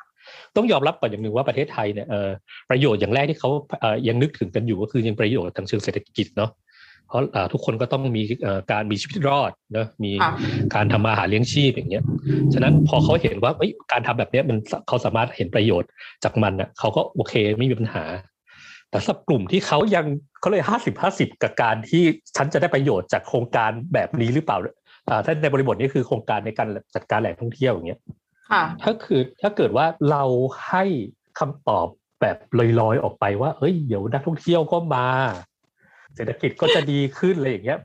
ต้องยอมรับก่อนอย่างหนึ่งว่าประเทศไทยเนี่ยประโยชน์อย่างแรกที่เขายังนึกถึงกันอยู่ก็คือยังประโยชน์ทางเชิงเศรษฐกิจเนาะ เพราะทุกคนก็ต้องมีการมีชีวิตรอดนะมีการทำมาหาเลี้ยงชีพอย่างเงี้ยฉะนั้นพอเขาเห็นว่าการทำแบบนี้มันเขาสามารถเห็นประโยชน์จากมันอะเขาก็โอเคไม่มีปัญหา แต่สำหรับกลุ่มที่เขายังเขาเลยห้าสิบห้าสิบกับการที่ฉันจะได้ประโยชน์จากโครงการแบบนี้หรือเปล่าถ้าในบริบทนี้คือโครงการในการจัดการแหล่งท่องเที่ยวอย่างเงี้ยถ้าคือถ้าเกิดว่าเราให้คำตอบแบบลอยๆออกไปว่าเฮ้ย เดี๋ยวนักท่องเที่ยวก็มา เศรษฐกิจก็จะดีขึ้นอะไรอย่างเงี้ย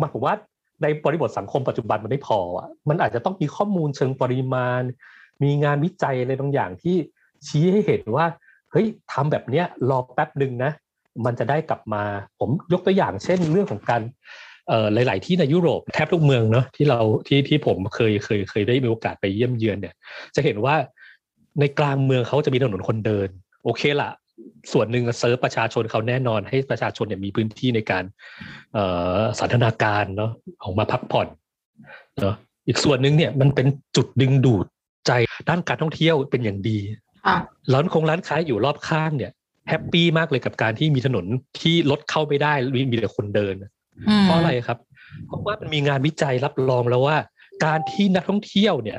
มันผมว่าในบริบทสังคมปัจจุบันมันไม่พออะมันอาจจะต้องมีข้อมูลเชิงปริมาณ มีงานวิจัยอะไรบางอย่างที่ชี้ให้เห็นว่าเฮ้ยทำแบบเนี้ยรอแป๊บหนึ่งนะ มันจะได้กลับมาผมยกตัวอย่างเช่นเรื่องของการเอ่อหลาย ๆ ที่ในยุโรปแทบทุกเมืองเนาะที่เราที่ที่ผมเคยเคยเคยได้มีโอกาสไปเยี่ยมเยือนเนี่ย จะเห็นว่าในกลางเมืองเขาจะมีถนนคนเดิน โอเคละ ส่วนหนึ่งเซิร์ฟประชาชนเขาแน่นอนให้ประชาชนเนี่ยมีพื้นที่ในการเอ่อสันทนาการเนาะออกมาพักผ่อนเนาะอีกส่วนหนึ่งเนี่ยมันเป็นจุดดึงดูดใจด้านการท่องเที่ยวเป็นอย่างดีร้านรวงร้านค้าอยู่รอบข้างเนี่ย happy มากเลยกับการที่มีถนนที่รถเข้าไม่ได้มีแต่คนเดินเพราะอะไรครับ เพราะว่ามันมีงานวิจัยรับรองแล้วว่า การที่นักท่องเที่ยวเนี่ย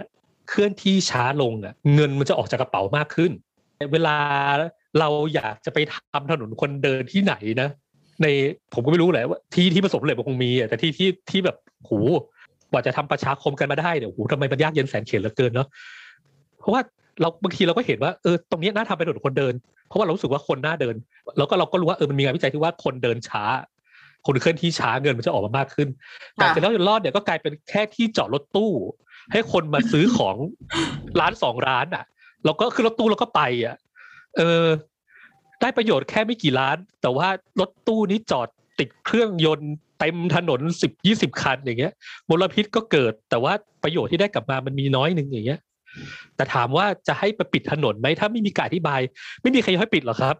เคลื่อนที่ช้าลงอะเงินมันจะออกจากกระเป๋ามากขึ้น เวลา เราอยากจะไปทำถนนคนเดินที่ไหนนะ ในผมก็ไม่รู้แหละว่าที่ที่ประสบเลยมันคงมีอะแต่ที่ที่ที่แบบโหกว่าจะทำประชาคมกันมาได้เนี่ยโหทำไมมันยากเย็นแสนเข็ญเหลือเกินเนาะเพราะว่าเราบางทีเราก็เห็นว่าเออตรงนี้น่าทำเป็นถนนคนเดิน เพราะว่าเรารู้สึกว่าคนน่าเดิน แล้วก็เราก็รู้ว่าเออมันมีงานวิจัยที่ว่าคนเดินช้า คนเคลื่อนที่ช้าเงินมันจะออกมามากขึ้นแต่เสร็จแล้วจนรอดเนี่ยก็กลายเป็นแค่ที่จอดรถตู้ ให้คนมาซื้อของร้านสองร้านอะเราก็คือรถตู้เราก็ไปอะ เออ ได้ประโยชน์แค่ไม่กี่ล้าน แต่ว่ารถตู้นี้จอดติดเครื่องยนต์เต็มถนนสิบยี่สิบคันอย่างเงี้ยมลพิษก็เกิด แต่ว่าประโยชน์ที่ได้กลับมามันมีน้อยหนึ่งอย่างเงี้ย แต่ถามว่าจะให้ไปปิดถนนไหมถ้าไม่มีการอธิบาย ไม่มีใครให้ปิดหรอกครับ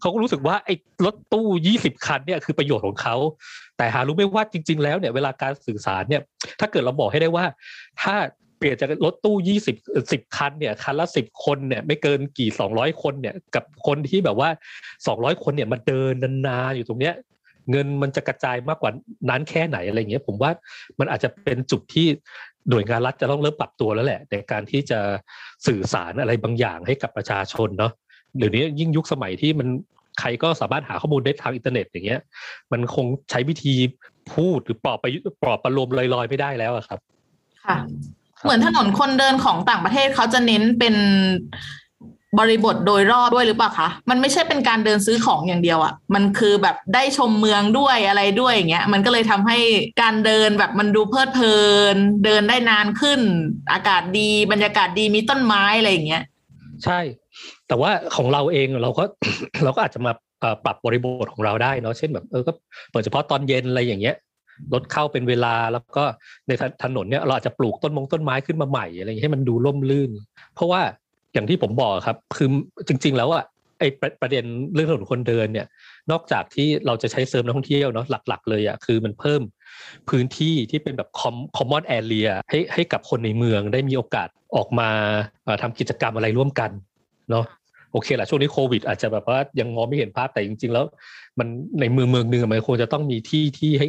เขาก็รู้สึกว่าไอ้รถตู้ยี่สิบคันเนี่ยคือประโยชน์ของเขา แต่หารู้ไม่ว่าจริง ๆ แล้วเนี่ยเวลาการสื่อสารเนี่ย ถ้าเกิดเราบอกให้ได้ว่า ถ้า เปลี่ยนจากรถตู้ยี่สิบสิบคันเนี่ยคันละสิบคนเนี่ยไม่เกินกี่สองร้อยคนเนี่ยกับคนที่แบบว่าสองร้อยคนเนี่ยมาเดินนานๆอยู่ตรงเนี้ยเงินมันจะกระจายมากกว่านั้นแค่ไหนอะไรเงี้ย ผมว่ามันอาจจะเป็นจุดที่หน่วยงานรัฐจะต้องเริ่มปรับตัวแล้วแหละ ในการที่จะสื่อสารอะไรบางอย่างให้กับประชาชนเนาะเดี๋ยวนี้ยิ่งยุคสมัยที่มันใครก็สามารถหาข้อมูลได้ทางอินเทอร์เน็ตอย่างเงี้ย มันคงใช้วิธีพูดหรือปลอบไปปลอบประโลมลอยๆไม่ได้แล้วครับ ค่ะ เหมือนถนนคนเดินของต่างประเทศเขาจะเน้นเป็นบริบทโดยรอบด้วยหรือเปล่าคะ มันไม่ใช่เป็นการเดินซื้อของอย่างเดียวอะ่ะ มันคือแบบได้ชมเมืองด้วยอะไรด้วยอย่างเงี้ย มันก็เลยทำให้การเดินแบบมันดูเพลิดเพลิน เดินได้นานขึ้น อากาศดี บรรยากาศดี มีต้นไม้อะไรอย่างเงี้ย ใช่ แต่ว่าของเราเองเราก็เราก็อาจจะมาปรับบริบทของเราได้เนาะ เช่นแบบเออ ก็เปิดเฉพาะตอนเย็นอะไรอย่างเงี้ย รถเข้าเป็นเวลาแล้วก็ในถนนเนี่ยเราอาจจะปลูกต้นมงต้นไม้ขึ้นมาใหม่อะไรอย่างเงี้ให้มันดูร่มรื่น เพราะว่าอย่างที่ผมบอกครับ คือจริง ๆ แล้วอะไอประเด็นเรื่องถนนคนเดินเนี่ย นอกจากที่เราจะใช้เสริมนักท่องเที่ยวเนาะหลัก ๆ เลยอะคือมันเพิ่มพื้นที่ที่เป็นแบบคอมคอมมอนแอเรียให้ให้กับคนในเมืองได้มีโอกาสออกมาทำกิจกรรมอะไรร่วมกันเนาะ โอเคแหละช่วงนี้โควิดอาจจะแบบว่ายังมองไม่เห็นภาพแต่จริง ๆ แล้ว มันในเมืองเมืองหนึ่งมันควรจะต้องมีที่ที่ให้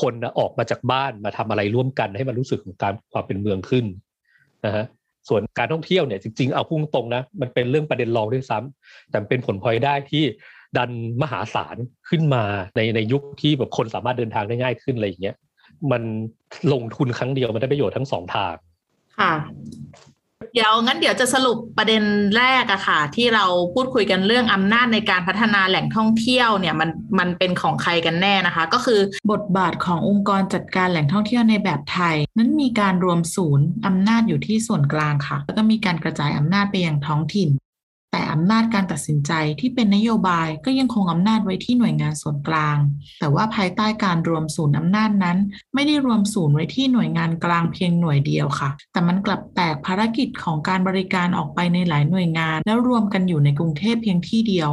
คนออกมาจากบ้านมาทำอะไรร่วมกันให้มันรู้สึกของการความเป็นเมืองขึ้นนะฮะส่วนการท่องเที่ยวเนี่ยจริงๆเอาพุ่งตรงนะมันเป็นเรื่องประเด็นรองด้วยซ้ำแต่เป็นผลพลอยได้ที่ดันมหาศาลขึ้นมาในในยุคที่แบบคนสามารถเดินทางได้ง่ายขึ้นอะไรอย่างเงี้ยมันลงทุนครั้งเดียวมันได้ประโยชน์ทั้งสองทางค่ะ เดี๋ยวงั้นเดี๋ยวจะสรุปประเด็นแรกอะค่ะ ที่เราพูดคุยกันเรื่องอำนาจในการพัฒนาแหล่งท่องเที่ยวเนี่ยมันมันเป็นของใครกันแน่นะคะ ก็คือบทบาทขององค์กรจัดการแหล่งท่องเที่ยวในแบบไทย นั้นมีการรวมศูนย์อำนาจอยู่ที่ส่วนกลางค่ะ แล้วก็มีการกระจายอำนาจไปยังท้องถิ่น แต่อำนาจการตัดสินใจที่เป็นนโยบายก็ยังคงอำนาจไว้ที่หน่วยงานส่วนกลาง แต่ว่าภายใต้การรวมศูนย์อำนาจนั้น ไม่ได้รวมศูนย์ไว้ที่หน่วยงานกลางเพียงหน่วยเดียวค่ะ แต่มันกลับแตกภารกิจของการบริการออกไปในหลายหน่วยงาน แล้วรวมกันอยู่ในกรุงเทพเพียงที่เดียว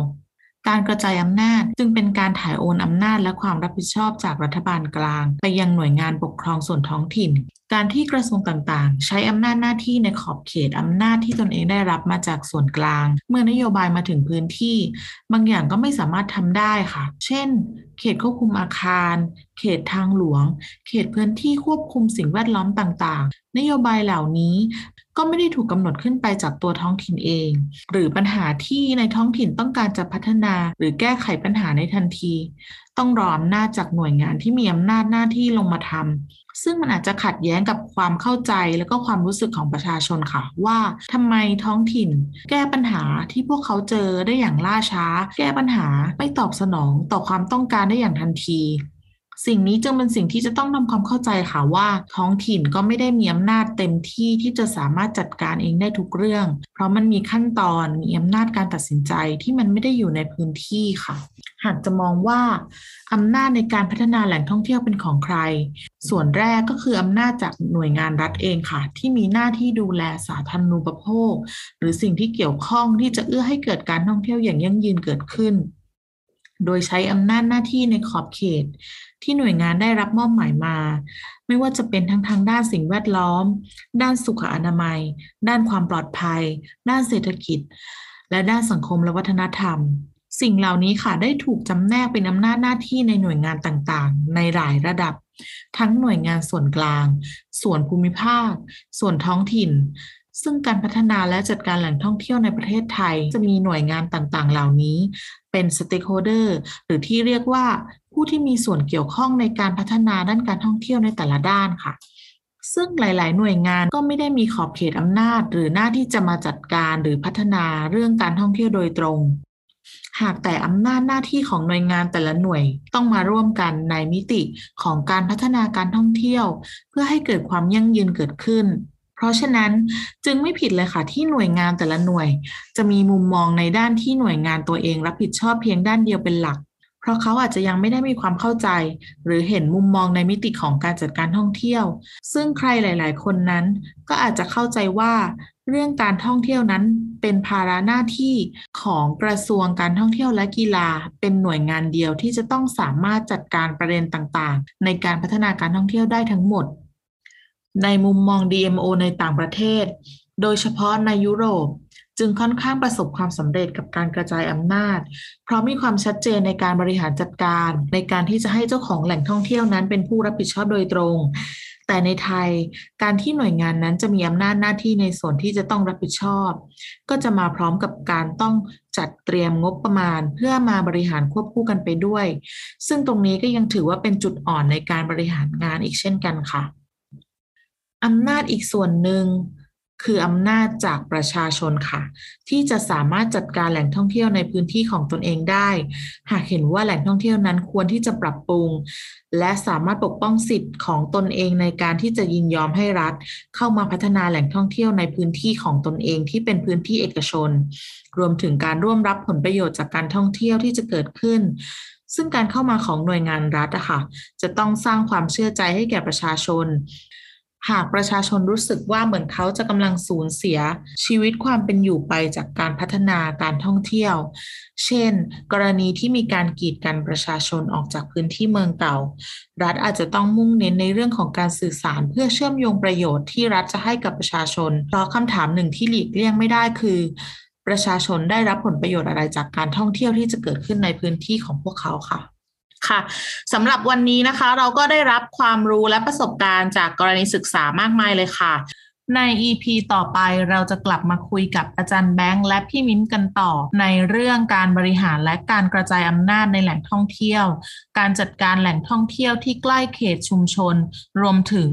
การกระจายอำนาจจึงเป็นการถ่ายโอนอำนาจและความรับผิดชอบจากรัฐบาลกลาง ไปยังหน่วยงานปกครองส่วนท้องถิ่น การที่กระทรวงต่างๆ ใช้อำนาจหน้าที่ในขอบเขตอำนาจที่ตนเองได้รับมาจากส่วนกลาง เมื่อนโยบายมาถึงพื้นที่ บางอย่างก็ไม่สามารถทำได้ค่ะ เช่น เขตควบคุมอาคาร เขตทางหลวง เขตพื้นที่ควบคุมสิ่งแวดล้อมต่างๆ นโยบายเหล่านี้ ก็ไม่ได้ถูกกำหนดขึ้นไปจากตัวท้องถิ่นเอง หรือปัญหาที่ในท้องถิ่นต้องการจะพัฒนาหรือแก้ไขปัญหาในทันที ต้องรออำนาจจากหน่วยงานที่มีอำนาจหน้าที่ลงมาทำซึ่งมันอาจจะขัดแย้งกับความเข้าใจและก็ความรู้สึกของประชาชนค่ะ ว่าทำไมท้องถิ่น แก้ปัญหาที่พวกเขาเจอได้อย่างล่าช้า แก้ปัญหาไม่ตอบสนองต่อความต้องการได้อย่างทันที สิ่งนี้จึงเป็นสิ่งที่จะต้องทำความเข้าใจค่ะว่าท้องถิ่นก็ไม่ได้มีอำนาจเต็มที่ที่จะสามารถจัดการเองได้ทุกเรื่อง เพราะมันมีขั้นตอนมีอำนาจการตัดสินใจที่มันไม่ได้อยู่ในพื้นที่ค่ะ หากจะมองว่าอำนาจในการพัฒนาแหล่งท่องเที่ยวเป็นของใคร ส่วนแรกก็คืออำนาจจากหน่วยงานรัฐเองค่ะ ที่มีหน้าที่ดูแลสาธารณูปโภค หรือสิ่งที่เกี่ยวข้องที่จะเอื้อให้เกิดการท่องเที่ยวอย่างยั่งยืนเกิดขึ้น โดยใช้อำนาจหน้าที่ในขอบเขต ที่หน่วยงานได้รับมอบหมายมา ไม่ว่าจะเป็นทั้งทางด้านสิ่งแวดล้อม ด้านสุขอนามัย ด้านความปลอดภัย ด้านเศรษฐกิจ และด้านสังคมและวัฒนธรรม สิ่งเหล่านี้ค่ะได้ถูกจำแนกเป็นอำนาจหน้าที่ในหน่วยงานต่างๆ ในหลายระดับ ทั้งหน่วยงานส่วนกลาง ส่วนภูมิภาค ส่วนท้องถิ่นซึ่งการพัฒนาและจัดการแหล่งท่องเที่ยวในประเทศไทย จะมีหน่วยงานต่างๆ เหล่านี้ เป็น stakeholder หรือที่เรียกว่า ผู้ที่มีส่วนเกี่ยวข้องในการพัฒนาด้านการท่องเที่ยวในแต่ละด้านค่ะ ซึ่งหลาย ๆ หน่วยงานก็ไม่ได้มีขอบเขตอำนาจ หรือหน้าที่จะมาจัดการหรือพัฒนาเรื่องการท่องเที่ยวโดยตรง หากแต่อำนาจหน้าที่ของหน่วยงานแต่ละหน่วยต้องมาร่วมกันในมิติของการพัฒนาการท่องเที่ยว เพื่อให้เกิดความยั่งยืนเกิดขึ้นเพราะฉะนั้นจึงไม่ผิดเลยค่ะที่หน่วยงานแต่ละหน่วย จะมีมุมมองในด้านที่หน่วยงานตัวเองรับผิดชอบเพียงด้านเดียวเป็นหลัก ราะเขาอาจจะยังไม่ได้มีความเข้าใจ หรือเห็นมุมมองในมิติของการจัดการท่องเที่ยว ซึ่งใครหลาย ๆ คนนั้น ก็อาจจะเข้าใจว่า เรื่องการท่องเที่ยวนั้นเป็นภาระหน้าที่ของกระทรวงการท่องเที่ยวและกีฬา เป็นหน่วยงานเดียวที่จะต้องสามารถจัดการประเด็นต่าง ๆ ในการพัฒนาการท่องเที่ยวได้ทั้งหมด ในมุมมอง DMO ในต่างประเทศ โดยเฉพาะในยุโรป จึงค่อนข้างประสบความสำเร็จกับการกระจายอำนาจ เพราะมีความชัดเจนในการบริหารจัดการ ในการที่จะให้เจ้าของแหล่งท่องเที่ยวนั้นเป็นผู้รับผิดชอบโดยตรง แต่ในไทยการที่หน่วยงานนั้นจะมีอำนาจหน้าที่ในส่วนที่จะต้องรับผิดชอบ ก็จะมาพร้อมกับการต้องจัดเตรียมงบประมาณ เพื่อมาบริหารควบคู่กันไปด้วย ซึ่งตรงนี้ก็ยังถือว่าเป็นจุดอ่อนในการบริหารงานอีกเช่นกันค่ะอำนาจอีกส่วนหนึ่ง คืออำนาจจากประชาชนค่ะ ที่จะสามารถจัดการแหล่งท่องเที่ยวในพื้นที่ของตนเองได้ หากเห็นว่าแหล่งท่องเที่ยวนั้นควรที่จะปรับปรุง และสามารถปกป้องสิทธิ์ของตนเองในการที่จะยินยอมให้รัฐ เข้ามาพัฒนาแหล่งท่องเที่ยวในพื้นที่ของตนเองที่เป็นพื้นที่เอกชน รวมถึงการร่วมรับผลประโยชน์จากการท่องเที่ยวที่จะเกิดขึ้นซึ่งการเข้ามาของหน่วยงานรัฐอะค่ะ จะต้องสร้างความเชื่อใจให้แก่ประชาชน หากประชาชนรู้สึกว่าเหมือนเขาจะกำลังสูญเสียชีวิตความเป็นอยู่ไปจากการพัฒนาการท่องเที่ยว เช่น กรณีที่มีการกีดกันประชาชนออกจากพื้นที่เมืองเก่า รัฐอาจจะต้องมุ่งเน้นในเรื่องของการสื่อสารเพื่อเชื่อมโยงประโยชน์ที่รัฐจะให้กับประชาชน เพราะคำถามหนึ่งที่หลีกเลี่ยงไม่ได้คือ ประชาชนได้รับผลประโยชน์อะไรจากการท่องเที่ยวที่จะเกิดขึ้นในพื้นที่ของพวกเขาค่ะ ค่ะสำหรับวันนี้นะคะ เราก็ได้รับความรู้และประสบการณ์จากกรณีศึกษามากมายเลยค่ะ ใน EP ต่อไปเราจะกลับมาคุยกับอาจารย์แบงค์และพี่มิ้นกันต่อ ในเรื่องการบริหารและการกระจายอำนาจในแหล่งท่องเที่ยว การจัดการแหล่งท่องเที่ยวที่ใกล้เขตชุมชน รวมถึง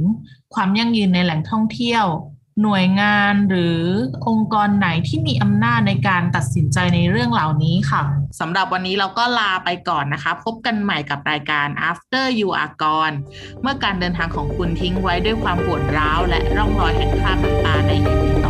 ความยั่งยืนในแหล่งท่องเที่ยว หน่วยงานหรือองค์กรไหนที่มีอำนาจในการตัดสินใจในเรื่องเหล่านี้ค่ะสำหรับวันนี้เราก็ลาไปก่อนนะคะ พบกันใหม่กับรายการ After You Are Gone เมื่อการเดินทางของคุณทิ้งไว้ด้วยความปวดร้าวและร่องรอยแห่งคราบน้ำตาในอีพี